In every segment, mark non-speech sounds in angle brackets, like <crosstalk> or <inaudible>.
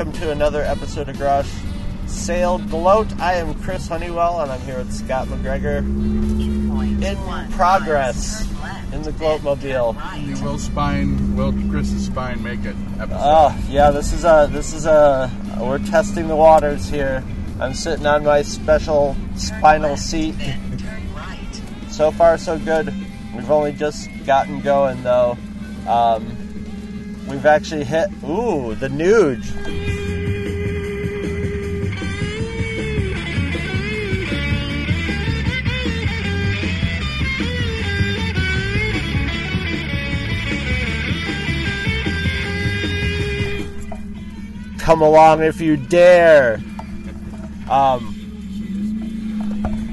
Welcome to another episode of Garage Sale Gloat. I am Chris Honeywell, and I'm here with Scott McGregor In one progress left, in the then Gloatmobile. turn The right. Will Spine, Will Chris's Spine make it episode. Oh, yeah, this is a this is a we're testing the waters here. I'm sitting on my special spinal seat. Right. So far, so good. We've only just gotten going though. Um, we've actually hit ooh the nude. Come along if you dare. Um,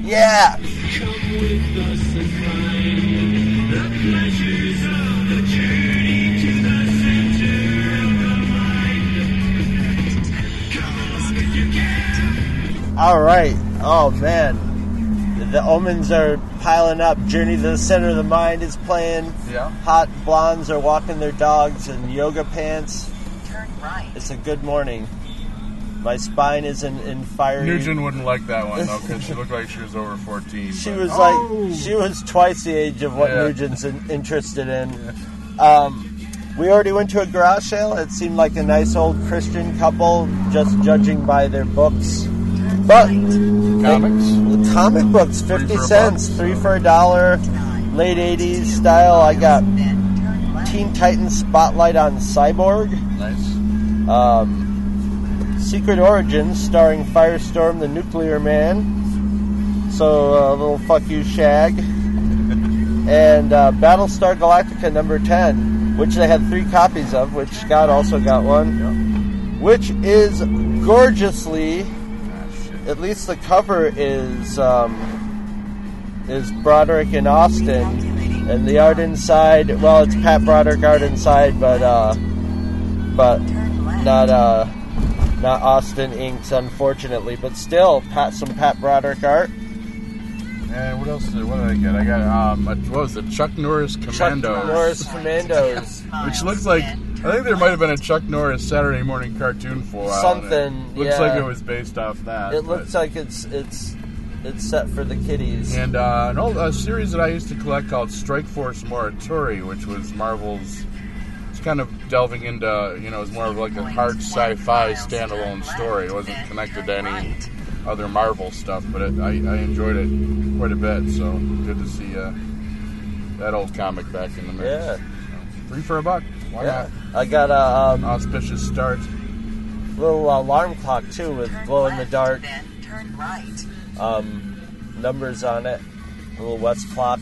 yeah. All right. Oh man, the omens are piling up. Journey to the center of the mind is playing. Yeah. Hot blondes are walking their dogs in yoga pants. Turn right. It's a good morning. My spine is in, in fiery. Nugent wouldn't like that one though because she looked like she was over 14. She but- was Oh! like, she was twice the age of what Yeah. Nugent's in, interested in. Um, we already went to a garage sale. It seemed like a nice old Christian couple, just judging by their books. But comics. comic books, fifty cents, buck. three for a dollar, late '80s style. I got Then turn left. Teen Titans Spotlight on Cyborg. Nice. Um, Secret Origins, starring Firestorm, the Nuclear Man. So uh, a little fuck you, Shag. <laughs> And uh, Battlestar Galactica number ten, which they had three copies of, which Scott also got one, which is gorgeously. Shit. At least the cover is um, is Broderick and Austin, and the art inside. Well, it's Pat Broderick art inside, but uh, but not uh not Austin inks unfortunately but still Pat some Pat Broderick art And what else? Did, what did I get? I got um, a, what was it? Chuck Norris Chuck Commandos. Norris <laughs> Commandos Which looks like I think there might have been a Chuck Norris Saturday morning cartoon for a while. and it Something, Looks yeah. like it was based off that. it looks like it's it's it's set for the kiddies And uh, an old a series that I used to collect called Strike Force Morituri, which was Marvel's. It's kind of delving into, you know, it was more of like a hard sci-fi standalone story. It wasn't connected to any other Marvel stuff, but it, I, I enjoyed it quite a bit. So good to see uh, that old comic back in the mix. Yeah. So, three for a buck. Why yeah I got a um. Auspicious start. little alarm clock too with glow in the dark turn right. um, numbers on it a little West Clock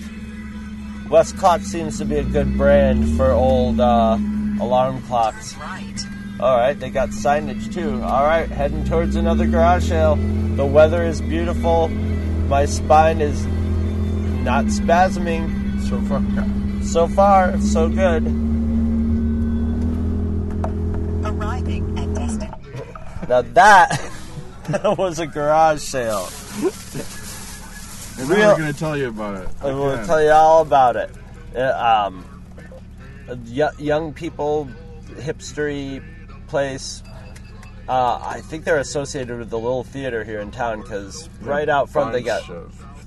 West Clock seems to be a good brand for old uh, alarm clocks Turn right. All right, they got signage too. All right, heading towards another garage sale. The weather is beautiful. My spine is not spasming. So far, So far, so good. Now <laughs> that was a garage sale. and Real- we're going to tell you about it. I will Again. tell you all about it. Uh, um, young people, hipstery place. Uh, I think they're associated with the little theater here in town because right out front they got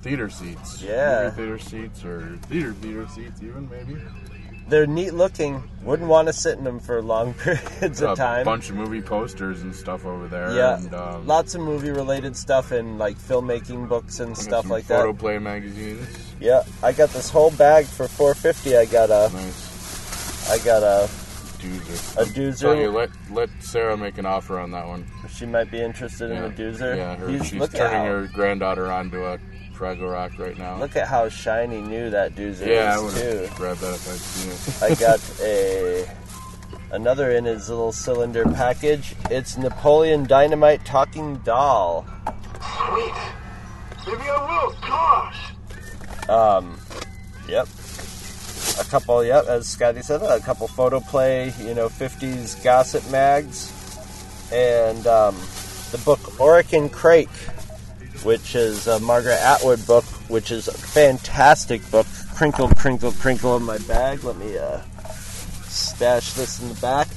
theater seats. Yeah. Theater seats or theater theater seats even maybe. They're neat looking. Wouldn't want to sit in them for long <laughs> periods of time. A bunch of movie posters and stuff over there. yeah, and, um, lots of movie related stuff and like filmmaking books and stuff like photo that. play magazines. Yeah, I got this whole bag for 450. I got a Nice I got a doozer. a I'm telling you, doozer. let let Sarah make an offer on that one. She might be interested in the doozer. Yeah, her, He's- she's turning how- her granddaughter onto a Fraggle Rock right now. Look at how shiny new that doozer yeah, I is would too. have grabbed that if I'd seen it. I got <laughs> a Another in his little cylinder package. It's Napoleon Dynamite talking doll. Sweet. Maybe I will. Gosh. Um, yep. A couple, yep, as Scotty said, a couple photo play, you know, 50s gossip mags. And um, the book Oryx and Crake, which is a Margaret Atwood book, which is a fantastic book. Crinkle, crinkle, crinkle in my bag. Let me uh, stash this in the back.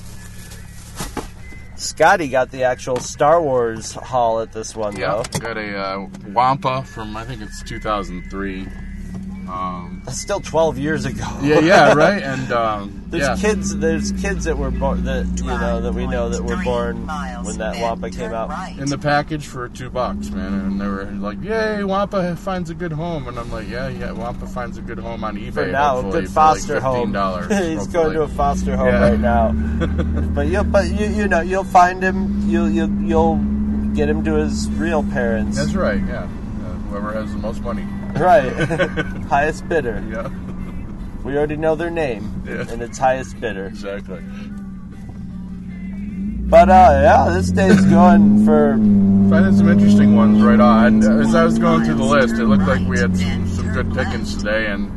Scotty got the actual Star Wars haul at this one, Yeah, though. got a uh, Wampa from I think it's 2003. Um, That's still 12 years ago. yeah, yeah, <laughs> right. And um, There's yeah, kids. There's kids that were born that you know that we know that were born when that Wampa came out. in the package for two bucks, man. And they were like, "Yay, Wampa finds a good home," and I'm like, "Yeah, yeah, Wampa finds a good home on eBay For now, hopefully, good for foster like home. $15, <laughs> He's going to a foster home Yeah. right now. <laughs> but you, but you, you know, you'll find him. You'll, you'll, you'll get him to his real parents. That's right. Yeah, uh, whoever has the most money. Right. <laughs> highest bidder. Yeah, We already know their name, Yeah. and it's highest bidder. exactly. But uh, yeah, this day's going for Finding some interesting ones right on. As I was going through the list, it looked like we had some, some good pickings today, and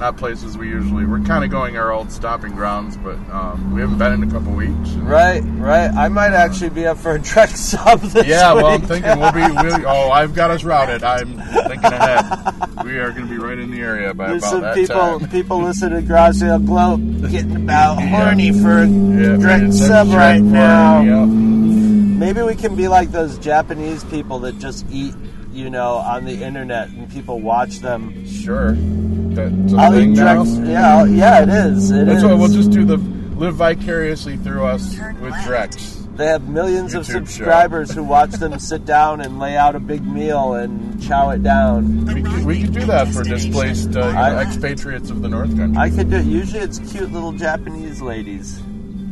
not places we usually. We're kind of going our old stopping grounds, but um, we haven't been in a couple weeks. and- right, right. I might actually be up for a trek stop this Yeah, well, I'm thinking we'll be. We'll, <laughs> oh, I've got us routed. I'm thinking ahead. We are going to be right in the area by There's about that people time. people listen to Sale Gloat getting about Yeah. horny for a Yeah, direct sub right now. Maybe we can be like those Japanese people that just eat, you know, on the internet and people watch them. Sure. That's a I'll thing eat now. Drex. Yeah, I'll- yeah, it is. It That's is. what we'll just do. The live vicariously through us with Drex. They have millions of YouTube show. subscribers who watch them <laughs> sit down and lay out a big meal and chow it down. We could, we could do that for displaced uh, you know, I- expatriates of the North Country. I could do it. Usually it's cute little Japanese ladies.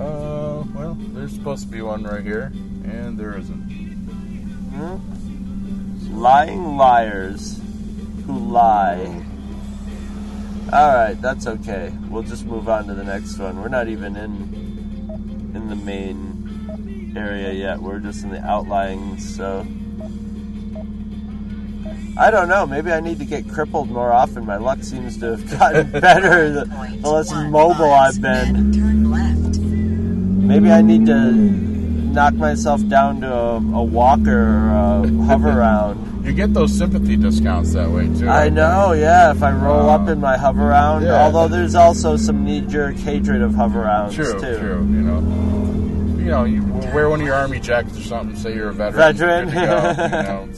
Uh, well, there's supposed to be one right here, and there isn't. Lying liars who lie. Alright, that's okay. We'll just move on to the next one. We're not even in in the main area yet. We're just in the outlying, so I don't know. Maybe I need to get crippled more often. My luck seems to have gotten <laughs> better the, the less mobile I've been. Turn left. Maybe I need to knock myself down to a, a walker or a hover <laughs> around. You get those sympathy discounts that way too. I know, yeah. If I roll Uh, up in my hover round, yeah. although there's also some knee-jerk hatred of hover rounds True, too. true. You know, you know, you wear one of your army jackets or something. Say you're a veteran. Veteran. you're go, <laughs> you know,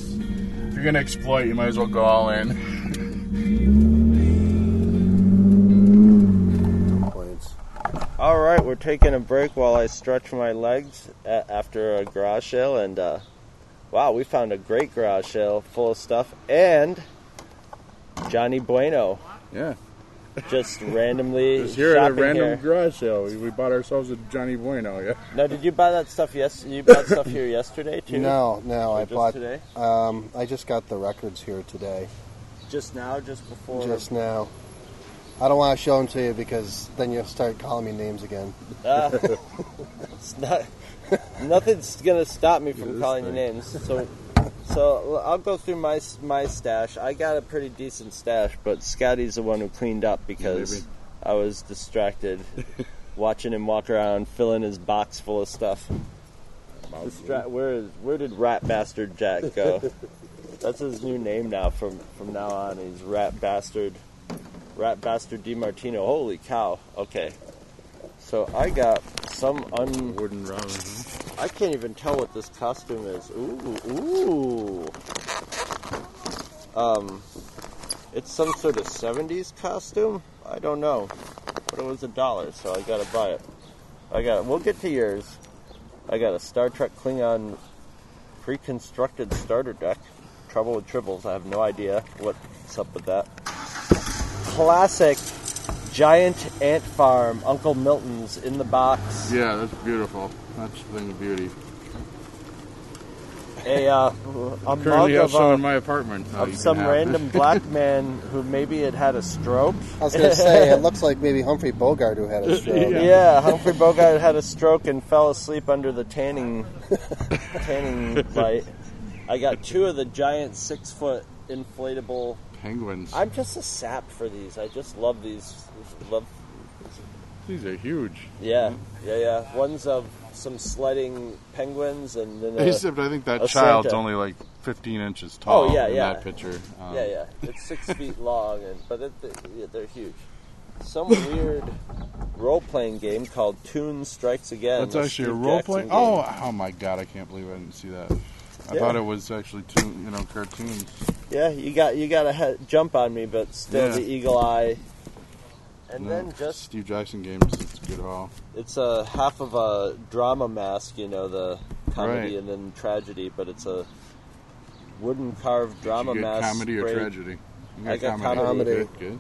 if you're gonna exploit, you might as well go all in. <laughs> All right, we're taking a break while I stretch my legs after a garage sale, and uh, wow, we found a great garage sale full of stuff, and Johnny Bueno Yeah, just randomly <laughs> just here at a random here. garage sale, we, we bought ourselves a Johnny Bueno. Yeah. Now, did you buy that stuff? Yes, you bought stuff here <laughs> yesterday too. No, no, Or I just bought. today. Um, I just got the records here today, Just now, just before. just now. I don't want to show them to you because then you'll start calling me names again. Ah, <laughs> it's not. Nothing's gonna stop me from calling you names. So, so I'll go through my my stash. I got a pretty decent stash, but Scotty's the one who cleaned up because. I was distracted <laughs> watching him walk around filling his box full of stuff. Distra- where is where did Rat Bastard Jack go? <laughs> That's his new name now. From from now on, he's Rat Bastard. Rat Bastard DiMartino. Holy cow. Okay. So I got some un. Wooden round. I can't even tell what this costume is. Ooh, ooh. Um, it's some sort of 70s costume? I don't know. But it was a dollar, so I gotta buy it. I got We'll get to yours. I got a Star Trek Klingon pre-constructed starter deck. Trouble with triples. I have no idea what's up with that. Classic giant ant farm, Uncle Milton's in the box. Yeah, that's beautiful. That's a thing of beauty. a uh, a mug Currently of, some uh, in my apartment. you of can some have. random <laughs> black man who maybe had had a stroke. I was going to say, it looks like maybe Humphrey Bogart who had a <laughs> stroke. Yeah, Humphrey Bogart had a stroke and fell asleep under the tanning tanning <laughs> light. I got two of the giant six foot inflatable. Penguins. I'm just a sap for these. I just love these. Love. These are huge. Yeah, yeah, yeah. One's of some sledding penguins, and then a, Except I think that child's Santa. only like 15 inches tall Oh, yeah, in yeah. that picture. Um, Yeah, yeah. It's six <laughs> feet long, and but it, they're huge. Some weird role playing game called Toon Strikes Again. That's actually a role Jackson play. game. Oh, oh my god! I can't believe I didn't see that. I Yeah. thought it was actually two, you know, cartoons. yeah. You got you got to he- jump on me, but still Yeah. the eagle eye. And No, then just Steve Jackson games. It's good at all. it's a half of a drama mask, you know, the comedy Right. and then tragedy, but it's a wooden carved drama Did you get mask. comedy or tragedy? You I got comedy. Comedy. Good, good.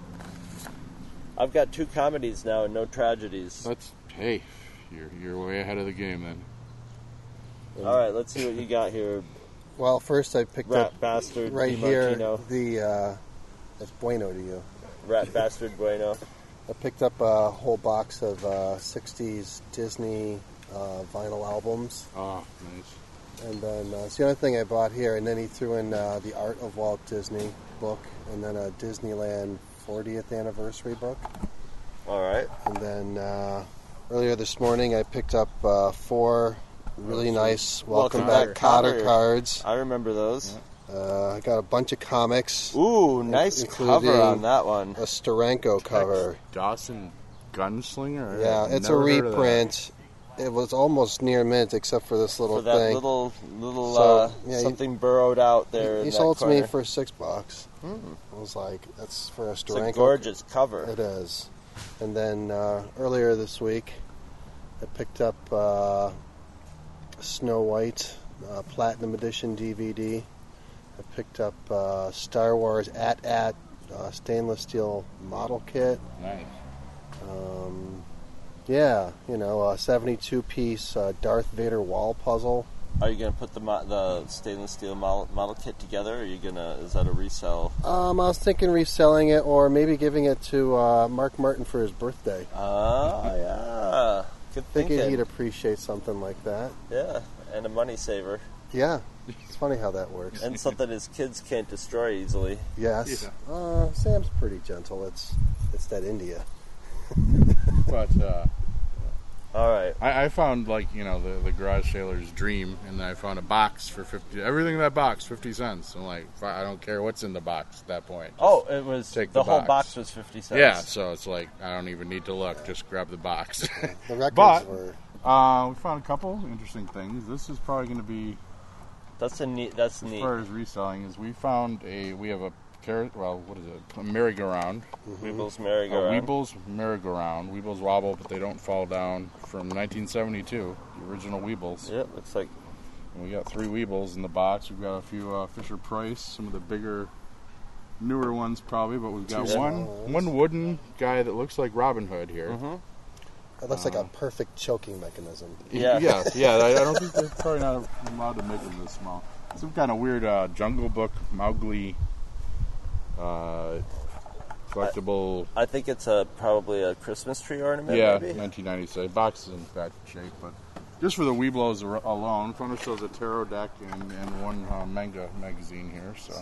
I've got two comedies now and no tragedies. That's hey, you're you're way ahead of the game then. All right, let's see what you got here, Well, first I picked rat up bastard. right here the. Uh, that's bueno to you. Rat bastard bueno. I picked up a whole box of uh, 60s Disney uh, vinyl albums. Oh, nice. And then uh, it's the other thing I bought here. And then he threw in uh, the Art of Walt Disney book, and then a Disneyland 40th anniversary book. All right. And then uh, earlier this morning, I picked up uh, four really nice Welcome, Welcome Back, Back Kotter Kotter. cards. I remember those. Uh, I got a bunch of comics, Ooh, nice cover on that one. a Steranko cover. Dawson Gunslinger. Yeah, I've it's a never heard of that. reprint. It was almost near mint, except for this little For that thing. little little So, uh, yeah, he- something burrowed out there. he in sold that to me corner. for six bucks. I was like, "That's for a It's a gorgeous cover. It is. And then uh, earlier this week, I picked up uh, Snow White uh, Platinum Edition DVD. I picked up uh, Star Wars AT-AT uh, stainless steel model kit. Nice. Um, yeah, you know, a 72 piece uh, Darth Vader wall puzzle. Are you gonna put the mo- the stainless steel model, model kit together? Or are you gonna? Is that a resell? Um, I was thinking reselling it or maybe giving it to uh, Mark Martin for his birthday. Ah, yeah. Good Thinking thinking. he'd appreciate something like that. yeah, and a money saver, Yeah, it's funny how that works. and something his kids can't destroy easily. Yes. Uh, Sam's pretty gentle. It's it's that India. But uh, All right. I, I found like you know the the garage sailor's dream, and then I found a box for fifty. Everything in that box, fifty cents. I'm like, I don't care what's in the box at that point. Oh, it was Take the, the whole box. box was fifty cents. Yeah, so it's like I don't even need to look; just grab the box. <laughs> The records But- were uh, we found a couple interesting things. This is probably going to be that's a neat. That's as neat. far as reselling. Is we found a we have a carrot. Well, what is it? A merry-go-round. Weebles merry-go-round. Weebles merry-go-round. Weebles wobble, but they don't fall down. From 1972, the original Weebles. Yep, looks like And we got three Weebles in the box. We've got a few uh, Fisher Price, some of the bigger, newer ones probably, but we've got Two one small ones. one wooden guy that looks like Robin Hood here. Mhm. it looks like a perfect choking mechanism. Yeah. yeah, <laughs> yeah. I, I don't think they're probably not allowed to make them this small. Some kind of weird uh, Jungle Book Mowgli uh, collectible. I think it's a probably a Christmas tree ornament. yeah, maybe? 1996. Box is in bad shape, but just for the Weebles alone, front shows a tarot deck and, and one uh, manga magazine here. So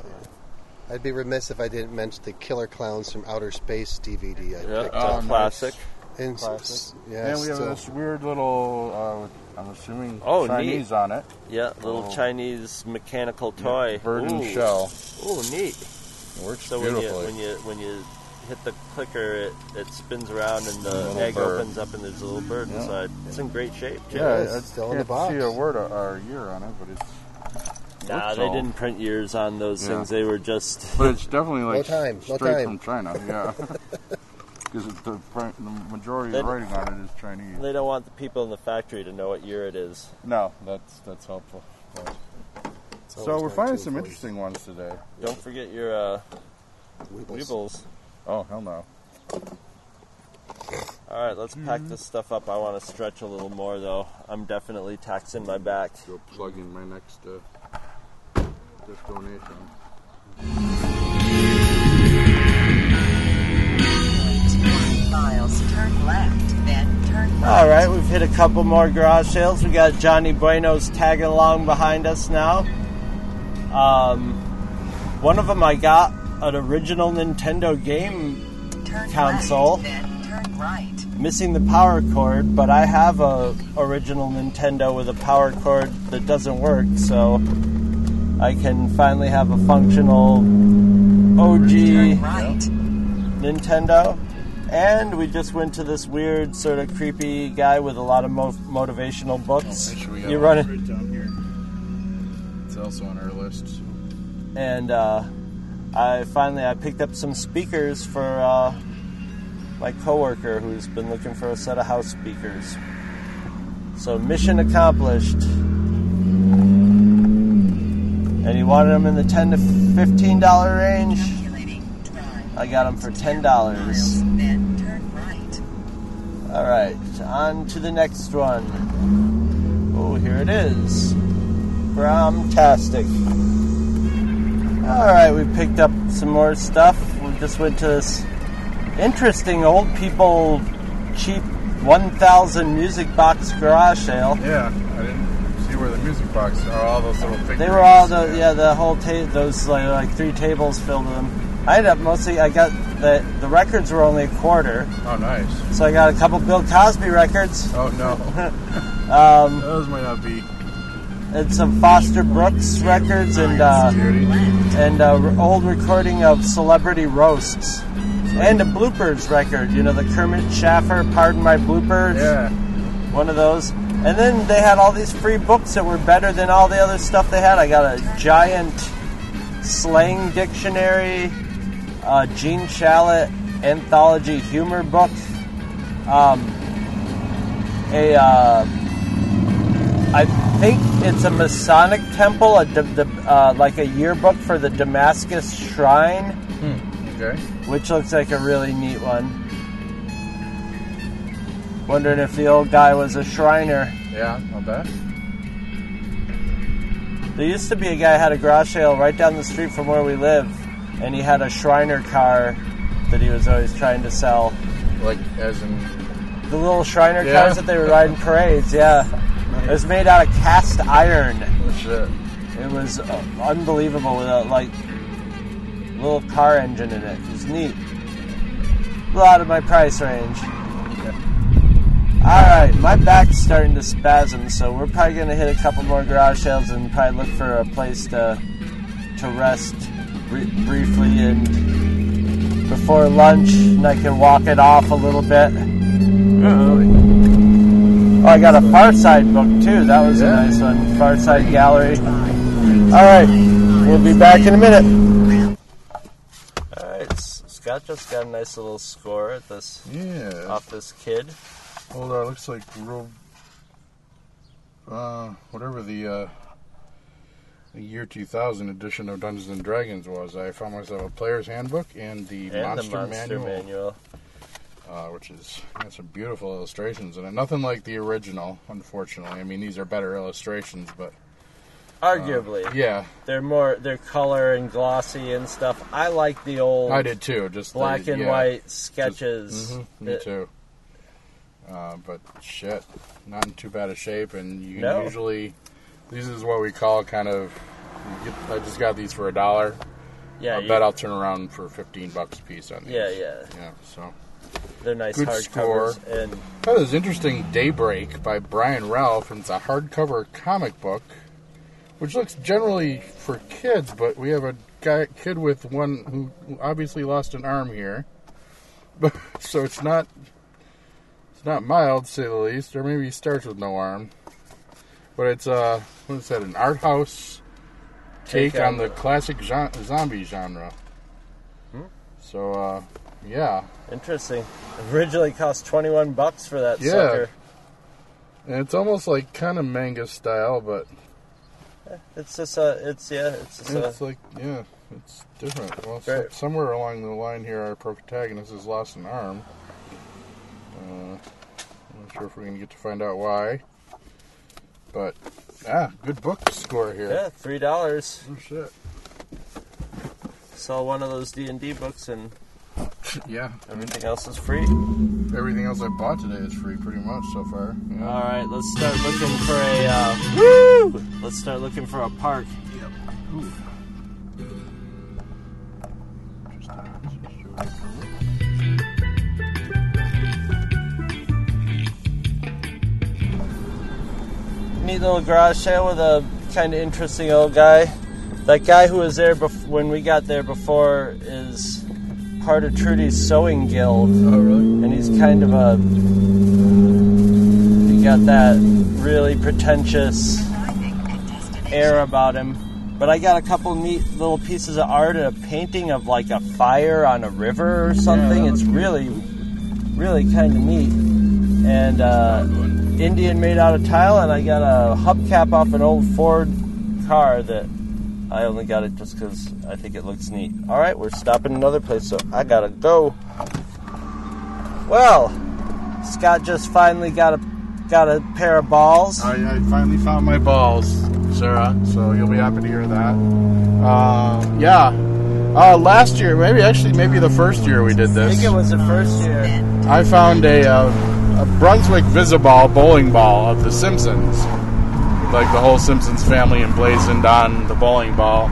I'd be remiss if I didn't mention the Killer Clowns from Outer Space DVD I Yeah, picked Oh, up. classic. And classic. yeah, and we have still- this weird little. Uh, I'm assuming Oh, Chinese on it. Yeah, little Oh. Chinese mechanical toy. Bird and Ooh. shell. Ooh, neat. It works So when you when you when you hit the clicker, it, it spins around and the egg bird. opens up and there's a little bird Yeah. inside. It's in great shape. Too. yeah, it's I still in can't the box. see a word or, or a year on it, but it's Nah, looks they all- didn't print years on those Yeah. things. They were just. But it's definitely like time, no straight time. from China. Yeah, <laughs> because the, the majority They- of writing on it is Chinese. They don't want the people in the factory to know what year it is. No, that's that's helpful. But- it's So we're finding some interesting ones today. Don't forget your uh, Weebles. weebles. Oh hell no! All right, let's pack this stuff up. I want to stretch a little more, though. I'm definitely taxing my back. Go plug in my next uh, this donation. Miles, turn left, then turn right. All right, we've hit a couple more garage sales. We got Johnny Bueno's tagging along behind us now. Um, one of them I got an original Nintendo game Turn console. Right, then turn right. missing the power cord, but I have a original Nintendo with a power cord that doesn't work, so I can finally have a functional OG right. Nintendo. And we just went to this weird, sort of creepy guy with a lot of mo- motivational books. Oh, make sure we got you one run it, also on our list. and uh, I finally I picked up some speakers for uh, my coworker who's been looking for a set of house speakers. So mission accomplished. And he wanted them in the ten to fifteen dollar range. I got them for ten dollars. All right, on to the next one. Oh, here it is. Bromtastic. All right, we picked up some more stuff. We just went to this interesting old people cheap 1,000 music box garage sale. Yeah, I didn't see where the music box are. All those little figures. They were all the yeah the whole ta- those like, like three tables filled with them. I ended up mostly I got the the records were only a quarter, Oh, nice. so I got a couple Bill Cosby records. Oh no, <laughs> <laughs> Um, those might not be and some Foster Brooks records and uh, and uh, old recording of celebrity roasts and a bloopers record. You know the Kermit Schafer "Pardon My Bloopers," Yeah, one of those. And then they had all these free books that were better than all the other stuff they had. I got a giant slang dictionary, uh, Gene Shalit anthology humor book, um, a uh, I think it's a Masonic temple, a uh, like a yearbook for the Damascus Shrine, okay. which looks like a really neat one. Wondering if the old guy was a Shriner. Yeah, I'll bet. There used to be a guy who had a garage sale right down the street from where we live, and he had a Shriner car that he was always trying to sell. Like, as in, The little Shriner Yeah. cars that they ride in parades, yeah. It was made out of cast iron. oh shit. It was uh, unbelievable with a like little car engine in it. It was neat. A little out of my price range. All right, my back's starting to spasm, so we're probably gonna hit a couple more garage sales and probably look for a place to to rest br- briefly and before lunch, and I can walk it off a little bit. Oh, I got a Far Side book too. That was Yeah. a nice one. Far Side Gallery. All right, we'll be back in a minute. All right, Scott just got a nice little score at this Yeah. off this kid. Hold on, looks like real. Uh, whatever the uh, the year 2000 edition of Dungeons and Dragons was, I found myself a player's handbook and the And monster, the monster manual, manual. Uh, which is got some beautiful illustrations in it. Nothing like the original, unfortunately. I mean, these are better illustrations, but Arguably, yeah, they're more they're color and glossy and stuff. I like the old I did too. Just the- black and yeah. white sketches. Mhm, me that- too. Uh, but shit, not in too bad a shape, and you can No. usually. These is what we call kind of. Get, I just got these for a dollar. Yeah, I bet I'll turn around for fifteen bucks a piece on these. yeah, yeah. Yeah. So They're nice Good hardcovers and that is interesting. Daybreak by Brian Ralph, and it's a hardcover comic book, which looks generally for kids, but we have a guy kid with one who obviously lost an arm here, but <laughs> so it's not it's not mild, to say the least, or maybe he starts with no arm. But it's uh, what is that? An art house take, Take on, on the the- classic gen- zombie genre. So uh, yeah, interesting. Originally cost twenty one bucks for that Yeah. sucker. and it's almost like kind of manga style, but It's just a it's yeah, it's just it's a like yeah, it's different. Well, somewhere along the line here, our protagonist has lost an arm. Uh, I'm not sure if we're gonna get to find out why. But yeah, good book score here. Yeah, three dollars. Oh shit. Sell one of those D and D books, and <laughs> Yeah. everything else is free. Everything else I bought today is free, pretty much so far. Yeah. All right, let's start looking for a uh, woo. Let's start looking for a park. Yep. Neat little garage sale with a kind of interesting old guy. That guy who was there bef- when we got there before is part of Trudy's Sewing Guild. Oh really? and he's kind of a he got that really pretentious air about him. But i got a couple neat little pieces of art a painting of like a fire on a river or something. That it's really really kind of neat. And uh, indian made out of tile and i got a hubcap off an old ford car that i only got it just because i think it looks neat all right we're stopping another place so i gotta go well, Scott just finally got a got a pair of balls. I, I finally found my balls, Sarah. So you'll be happy to hear that. Uh, yeah. Uh, last year, maybe actually, maybe the first year we did this. I think it was the first year. I found a, uh, a Brunswick Viz-A-Ball bowling ball of The Simpsons. Like the whole Simpsons family emblazoned on the bowling ball.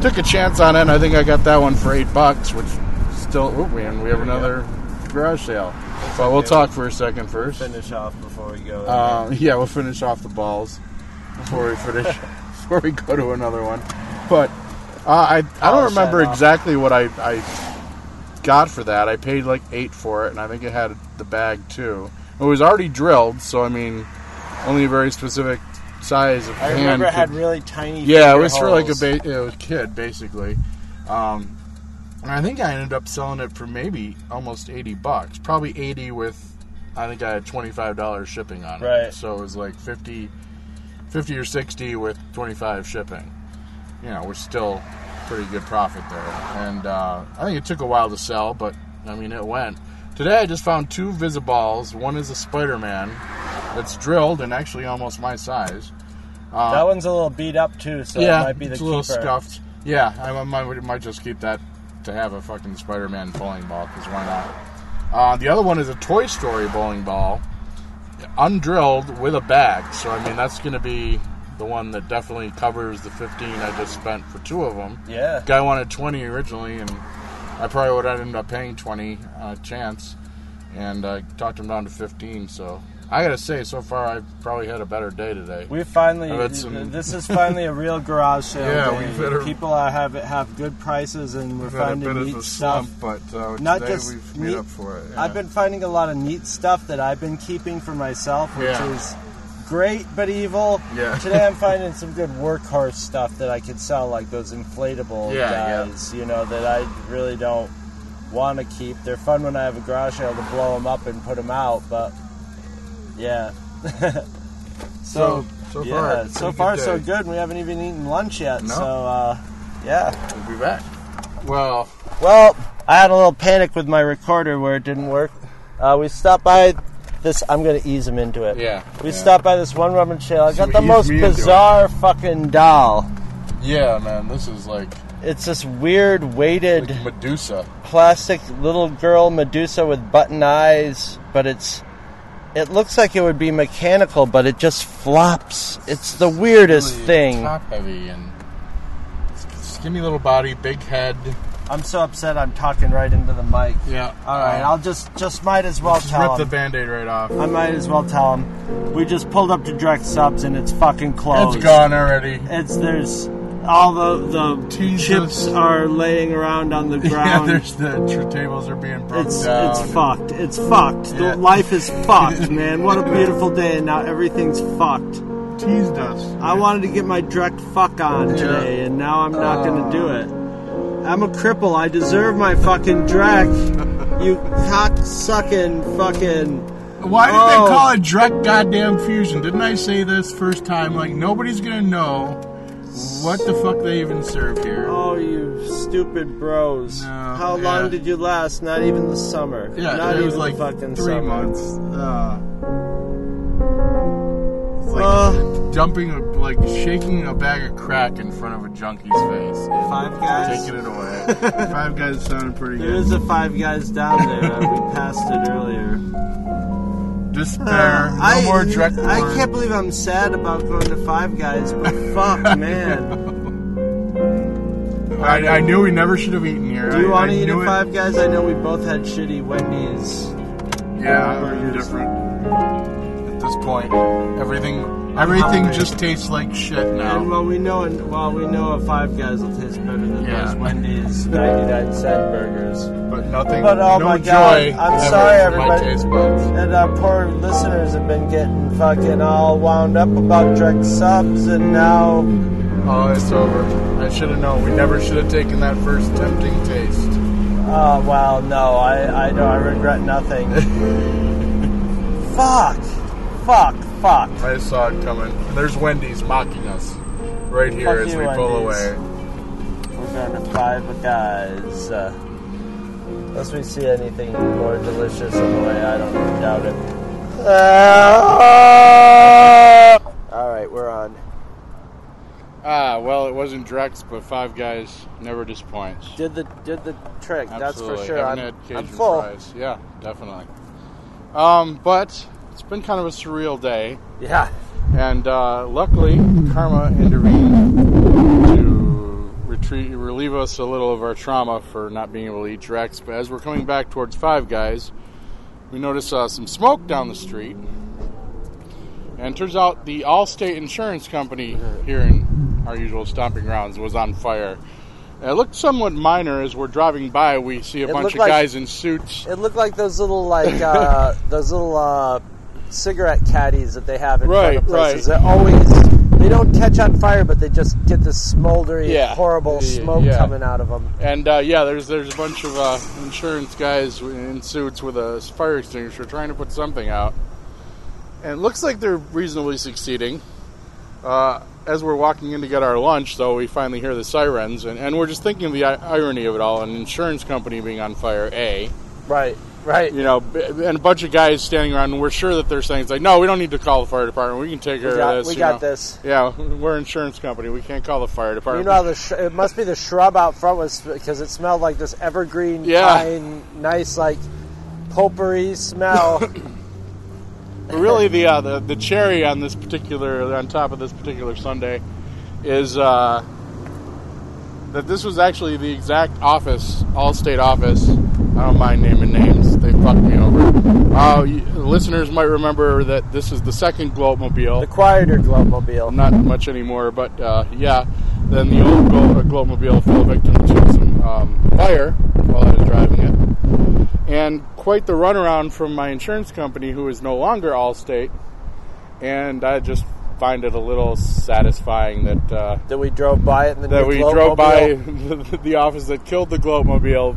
Took a chance on it, and I think I got that one for eight bucks, which still. Oh, man, we have another garage sale. But we'll talk for a second first. Finish off before we go. Uh, yeah, we'll finish off the balls before we finish <laughs> before we go to another one. But uh, I I don't remember exactly what I I got for that. I paid like eight for it, and I think it had the bag too. It was already drilled, so I mean, only a very specific size of I hand. remember it had really tiny. yeah, it was for like a ba- a kid basically. Um, and I think I ended up selling it for maybe almost eighty bucks, probably eighty with. I think I had twenty five dollars shipping on it, Right. So it was like 50, 50 or sixty with twenty five shipping. You know, we're still pretty good profit there, and uh, I think it took a while to sell, but I mean it went. Today I just found two Viz-A-Balls. One is a Spider Man that's drilled and actually almost my size. Uh, That one's a little beat up too, so yeah, it might be the it's a little keeper. scuffed. Yeah, I might, might just keep that to have a fucking Spider-Man bowling ball because why not? Uh, the other one is a Toy Story bowling ball, undrilled with a bag. So I mean that's going to be the one that definitely covers the 15 I just spent for two of them. Yeah. Guy wanted 20 originally, and I probably would have ended up paying 20 uh, chance, and I talked him down to 15. So I got to say, so far I've probably had a better day today. We finally. Some- This is finally a real garage sale. Yeah, day. we've had People are, have have good prices, and we're We've finding neat stuff. slump, but uh, Not just we've made neat- up for it. yeah. I've been finding a lot of neat stuff that I've been keeping for myself, which Yeah. is great but evil. Yeah. Today I'm finding some good workhorse stuff that I could sell, like those inflatable Yeah, yeah. guys. You know that I really don't want to keep. They're fun when I have a garage sale to blow them up and put them out, but yeah. <laughs> so So- so yeah, far, pretty so good far so good. We haven't even eaten lunch yet, No. so uh, yeah. We'll be back. Well, Well, I had a little panic with my recorder where it didn't work. Uh, we stopped by this. I'm to ease him into it. Yeah, We yeah. stopped by this one rummage sale. I got the most me into it. bizarre fucking doll. yeah, man, this is like, It's this weird weighted like Medusa. plastic little girl Medusa with button eyes, but it's it looks like it would be mechanical, but it just flops. It's the weirdest Really thing. Top heavy and skinny little body, big head. I'm so upset. I'm talking right into the mic. Yeah. All right, uh, I'll just just might as well just tell rip the him. band-aid right off. I might as well tell him. We just pulled up to direct subs and it's fucking closed. It's gone already. It's there's all the the Jesus. chips are laying around on the <laughs> ground. Yeah, there's the tr- tables are being broken it's down. it's fucked. It's fucked. Yeah. The life is <laughs> fucked, man. What a beautiful day, and now everything's fucked. Teased us. I wanted to get my direct fuck on today, and now I'm not gonna do it. I'm a cripple. I deserve my fucking direct. you cock sucking fucking. Why did Oh. they call it Drek Goddamn Fusion? Didn't I say this first time? Like nobody's gonna know what the fuck they even serve here. Oh, you stupid bros! No, How long did you last? Not even the summer. Yeah, not it was even like fucking three summer. months. Uh, it's like Uh, dumping, a, like shaking a bag of crack in front of a junkie's face. Five Guys? Taking it away. <laughs> Five Guys sounded pretty There good. is a Five Guys down there. Uh, we passed it earlier. Despair. Uh, no I, more direct I porn. can't believe I'm sad about going to Five Guys, but <laughs> fuck, man. I, I knew we never should have eaten here. Do you I- want I to eat knew at it. Five Guys? I know we both had shitty Wendy's. Yeah, Burgers. different. At this point, everything everything just tastes like shit now. And well, we know, well, we know a Five Guys will taste better than Yeah. those Wendy's 99 cent burgers. But nothing. But, oh no my joy God, I'm sorry, everybody. And our poor listeners have been getting fucking all wound up about direct subs, and now Oh, it's over. I should have known. We never should have taken that first tempting taste. Oh well, no, I I know I regret nothing. <laughs> fuck, fuck, fuck. I saw it coming. There's Wendy's mocking us right here Fuck as you, we pull Wendy's. away. We're going to Five Guys. Uh, unless we see anything more delicious on the way, I don't doubt it. <laughs> All right, we're on. Ah, well, it wasn't Drex, but Five Guys never disappoints. Did the did the trick? That's for sure. Haven't I'm, had Cajun I'm full. fries. Yeah, definitely. Um, but it's been kind of a surreal day. Yeah. And uh, luckily, Karma intervened to retreat, relieve us a little of our trauma for not being able to eat Drex. But as we're coming back towards Five Guys, we notice uh, some smoke down the street. And it turns out the Allstate Insurance Company here in our usual stomping grounds was on fire. It looked somewhat minor as we're driving by. We see a It bunch of like- guys in suits. It looked like those little like uh, <laughs> those little uh, cigarette caddies that they have in Right, front of places. right. They always they don't catch on fire, but they just get this smoldery, Yeah. horrible smoke yeah. coming out of them. And uh, yeah, there's there's a bunch of uh, insurance guys in suits with a fire extinguisher trying to put something out, and it looks like they're reasonably succeeding. Uh, as we're walking in to get our lunch, though, we finally hear the sirens, and, and we're just thinking of the i- irony of it all: an insurance company being on fire, a Right, right. you know, and a bunch of guys standing around, and we're sure that they're saying it's like, no, we don't need to call the fire department. We can take care got, of this. we got know. this. Yeah, <laughs> we're insurance company. We can't call the fire department. You know how the sh- it must be the shrub out front was because it smelled like this evergreen, Yeah. pine, nice like potpourri smell. <coughs> But really, the, uh, the the cherry on this particular on top of this particular Sunday is uh, that this was actually the exact office, Allstate office. I don't mind naming names; they fucked me over. Uh, you, listeners might remember that this is the second Gloatmobile. the quieter Gloatmobile. Not much anymore, but uh, yeah. Then the old Glo- Gloatmobile fell victim to some um, fire while I was driving it, and quite the runaround from my insurance company, who is no longer Allstate. And I just find it a little satisfying that uh, That we drove by it in the that we drove by the, <laughs> the office that killed the Gloatmobile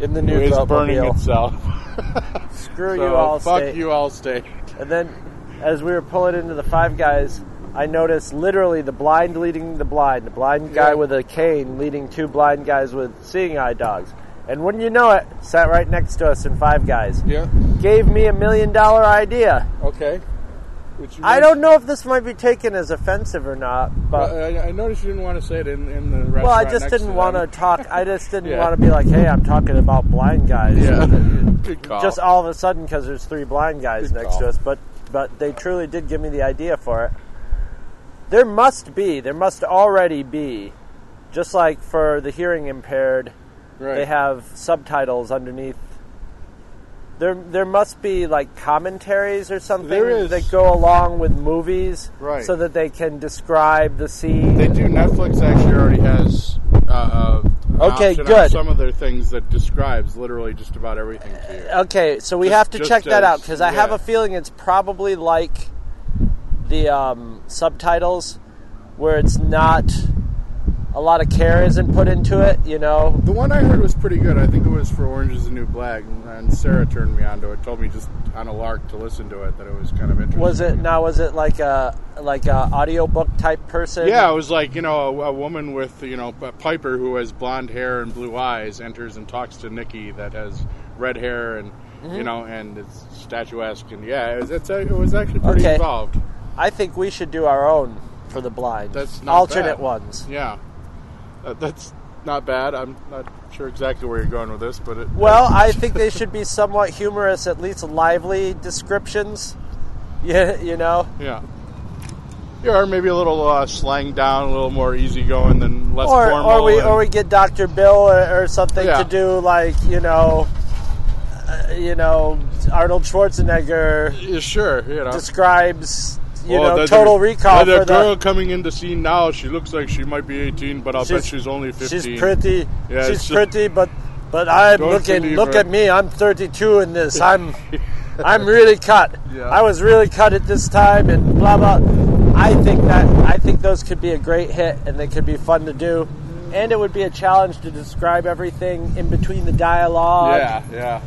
in the new is burning itself. <laughs> Screw so you all, fuck state. you, Allstate. And then, as we were pulling into the Five Guys, I noticed literally the blind leading the blind, the blind guy Yeah. with a cane leading two blind guys with seeing eye dogs. And wouldn't you know it, sat right next to us in Five Guys. Yeah. Gave me a million dollar idea. Okay. Which you I don't know if this might be taken as offensive or not, but Well, I, I noticed you didn't want to say it in, in the restaurant. well, I just next didn't to want to talk. I just <laughs> didn't Yeah. want to be like, "Hey, I'm talking about blind guys." Yeah, <laughs> good call. just all of a sudden because there's three blind guys Good next call. to us but but they truly did give me the idea for it there must be there must already be just like for the hearing impaired right. they have subtitles underneath there there must be like commentaries or something that go along with movies Right. so that they can describe the scene They do. Netflix actually already has. Uh, uh, Okay, good. Some of their things that describes literally just about everything to you. Okay, so we Just- have to check that out because I have a feeling it's probably like the um, subtitles, where it's not a lot of care isn't put into it. You know, The one I heard was pretty good. I think it was for Orange is the New Black, and Sarah turned me onto it. Told me just on a lark to listen to it that it was kind of interesting. was it now? Was it like a like a audiobook type person? Yeah, it was like you know a, a woman with you know a Piper who has blonde hair and blue eyes enters and talks to Nikki that has red hair and Mm-hmm. you know and it's statuesque and yeah, it was, it's, a, it was actually pretty Okay. involved. I think we should do our own for the blind. That's not alternate bad. ones. Yeah, Uh, that's not bad. I'm not sure exactly where you're going with this, but it, Well, I <laughs> think they should be somewhat humorous, at least lively descriptions. <laughs> Yeah, you know. yeah. Yeah, or maybe a little uh, slang down, a little more easygoing than less or, formal. or we and- or we get Dr. Bill or, or something Yeah. to do like you know, uh, you know Arnold Schwarzenegger Yeah, sure, you know. describes you Well, know the- Total the- Recall the, girl the. coming into scene now, she looks like she might be 18, but I'll bet She's- only 15. She's pretty. Yeah, she's pretty, but but I'm looking. Look her. at me. I'm 32 in this. I'm <laughs> I'm really cut. Yeah. I was really cut at this time, and blah blah. I think that I think those could be a great hit, and they could be fun to do. And it would be a challenge to describe everything in between the dialogue. Yeah,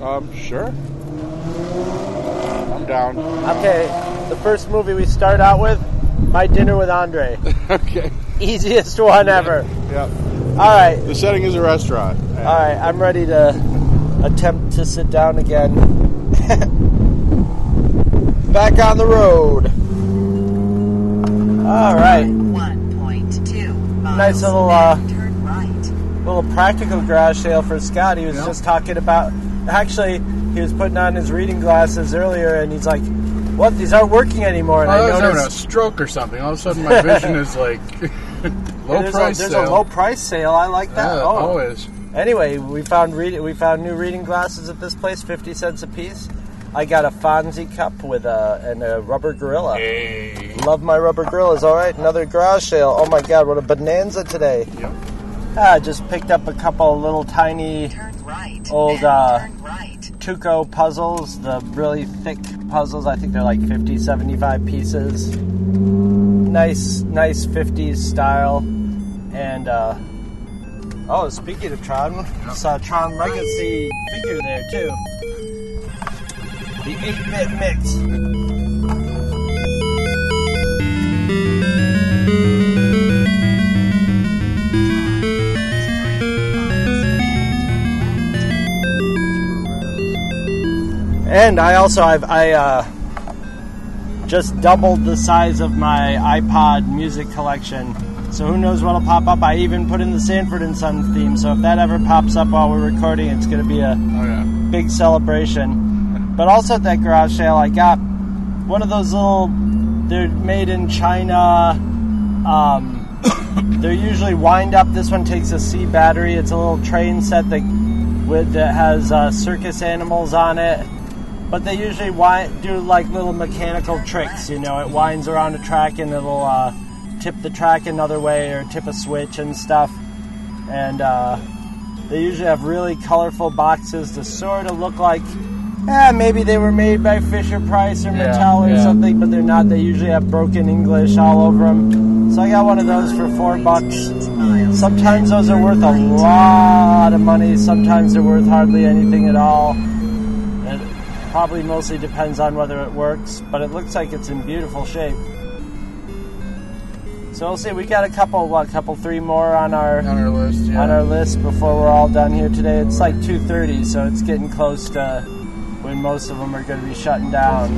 yeah. Um, sure. I'm down. Okay, the first movie we start out with, My Dinner with Andre. <laughs> okay. Easiest one ever. Yeah. All right, The setting is a restaurant. all right. I'm ready to attempt to sit down again. <laughs> Back on the road. All right, 1.2 miles. Nice little, uh, turn right. little practical garage sale for Scott. He was Yeah. just talking about. Actually, he was putting on his reading glasses earlier, and he's like, "What? These aren't working anymore." And I I was having a stroke or something. All of a sudden, my <laughs> vision is like <laughs> low there's, price a, there's sale. a low price sale. I like that. Yeah, oh, always. Anyway, we found read- we found new reading glasses at this place, fifty cents a piece. I got a Fonzie cup with a and a rubber gorilla. Hey. Love my rubber gorillas. All right, another garage sale. Oh my god, what a bonanza today! Yep. Ah, I just picked up a couple little tiny right. Old, uh, right. Tuco puzzles, the really thick puzzles. I think they're like 50, 75 pieces. Nice, nice 50s style. And, uh, oh, speaking of Tron, saw a Tron Legacy figure there too. The 8 bit mix. And I also I've I uh, just doubled the size of my iPod music collection. So who knows what'll pop up? I even put in the Sanford and Son theme. So if that ever pops up while we're recording, it's going to be a Oh yeah. big celebration. But also at that garage sale, I got one of those little. They're made in China. Um, they're usually wind up. This one takes a C battery. It's a little train set that with that has uh, circus animals on it. But they usually wind, do like little mechanical tricks. You know, it winds around a track and it'll uh, tip the track another way or tip a switch and stuff. And uh, they usually have really colorful boxes to sort of look like, eh, maybe they were made by Fisher Price or Yeah, Mattel or yeah. something, but they're not. They usually have broken English all over them. So I got one of those for four bucks. Sometimes those are worth a lot of money. Sometimes they're worth hardly anything at all. Probably mostly depends on whether it works, but it looks like it's in beautiful shape. So we'll see. We got a couple, what, couple, three more on our On our list. Yeah. on our list before we're all done here today. It's like 2:30, so it's getting close to when most of them are going to be shutting down.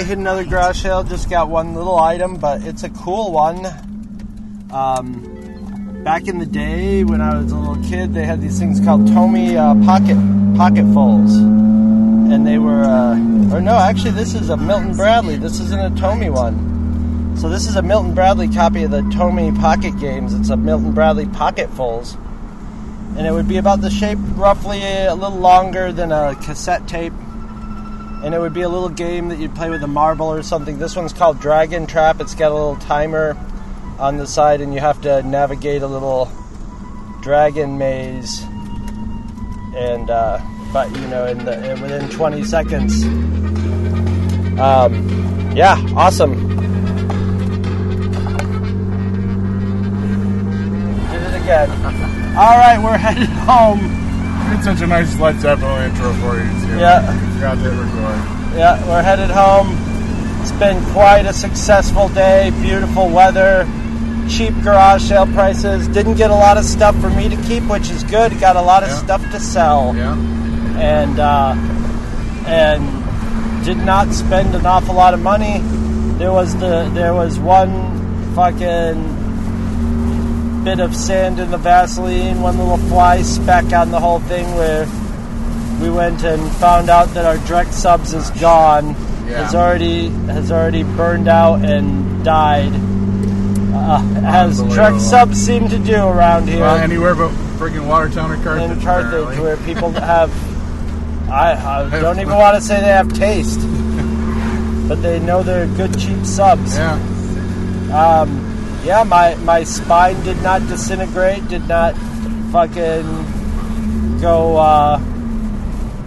Right, hit another garage sale. Just got one little item, but it's a cool one. Um, back in the day when I was a little kid, they had these things called Tomy uh, pocket pocketfuls, and they were, uh, or no, actually, this is a Milton Bradley. This isn't a Tomy one. So this is a Milton Bradley copy of the Tomy Pocket Games. It's a Milton Bradley Pocketfuls, and it would be about the shape, roughly a little longer than a cassette tape and it would be a little game that you'd play with a marble or something. This one's called Dragon Trap. It's got a little timer on the side, and you have to navigate a little dragon maze. And uh, but you know, in the in- within 20 seconds. Um, yeah, awesome. Did it again. All right, we're headed home. It's such a nice Led Zeppelin intro for you too. Yeah. Forgot to record. Yeah, we're headed home. It's been quite a successful day. Beautiful weather, cheap garage sale prices. Didn't get a lot of stuff for me to keep, which is good. Got a lot of Yeah. stuff to sell, Yeah. and uh, and did not spend an awful lot of money. There was the there was one fucking bit of sand in the Vaseline, one little fly speck on the whole thing where we went and found out that our direct subs is gone. Yeah. Has already has already burned out and died. Uh, as direct subs seem to do around here Well, anywhere but friggin' Watertown or Carthage. in Carthage, apparently. where people have. I, I <laughs> don't even want to say they have taste, <laughs> but they know they're good cheap subs. Yeah. Um, yeah, my my spine did not disintegrate, did not fucking go uh,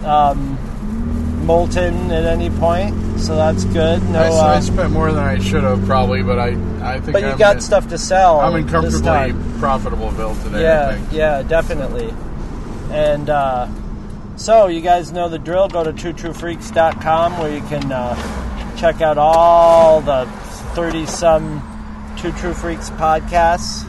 um, molten at any point, so that's good. No, I, I uh, spent more than I should have probably, but I I think but you I'm got in, stuff to sell. I'm in comfortably profitableville today. I Yeah, think. yeah, definitely. And uh, so, you guys know the drill. Go to twotruefreaks.com where you can uh, check out all the 30 some Two True Freaks podcasts,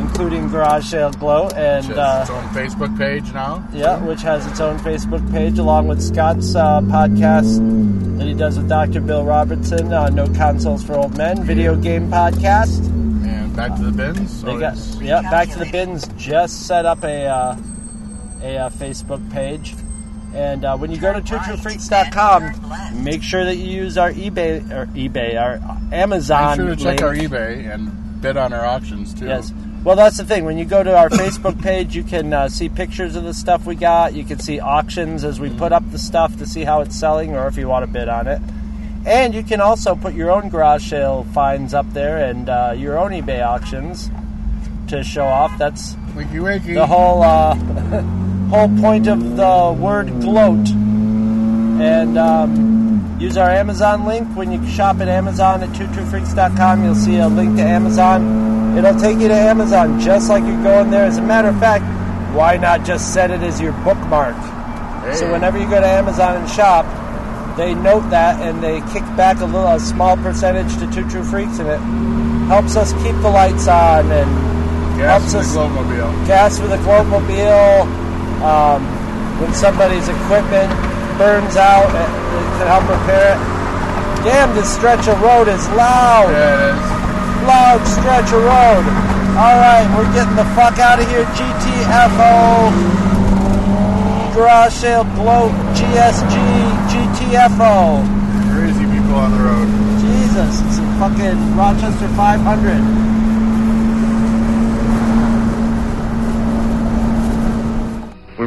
including Garage Sale Gloat. Which And has uh, its own Facebook page now. yeah, which has its own Facebook page along with Scott's uh, podcast that he does with Dr. Bill Robertson, uh, No Consoles for Old Men, video game podcast. And back to the bins. They got yeah. Back to the bins. Just set up a uh, a uh, Facebook page, and uh, when you go to twotruefreaks.com, make sure that you use our eBay or eBay our Amazon. Make sure to check link. our eBay and bid on our auctions too. Yes. Well, that's the thing. When you go to our Facebook <laughs> page, you can uh, see pictures of the stuff we got. You can see auctions as we put up the stuff to see how it's selling, or if you want to bid on it. And you can also put your own garage sale finds up there and uh, your own eBay auctions to show off. That's Wakey wakey. the whole uh, <laughs> whole point of the word gloat. And um, use our Amazon link when you shop at Amazon at twotruefreaks.com. You'll see a link to Amazon. It'll take you to Amazon just like you're going there. As a matter of fact, why not just set it as your bookmark? So whenever you go to Amazon and shop, they note that and they kick back a little, a small percentage to Two True Freaks, and it helps us keep the lights on and Gas helps us the Gloatmobile. gas for the Gloatmobile. Um, when somebody's equipment burns out, it, it can help repair it. Damn, this stretch of road is loud. Yeah, it is. Loud stretch of road. All right, we're getting the fuck out of here. GTFO. Garage sale gloat GSG GTFO. Crazy people on the road. Jesus, it's a fucking Rochester 500. We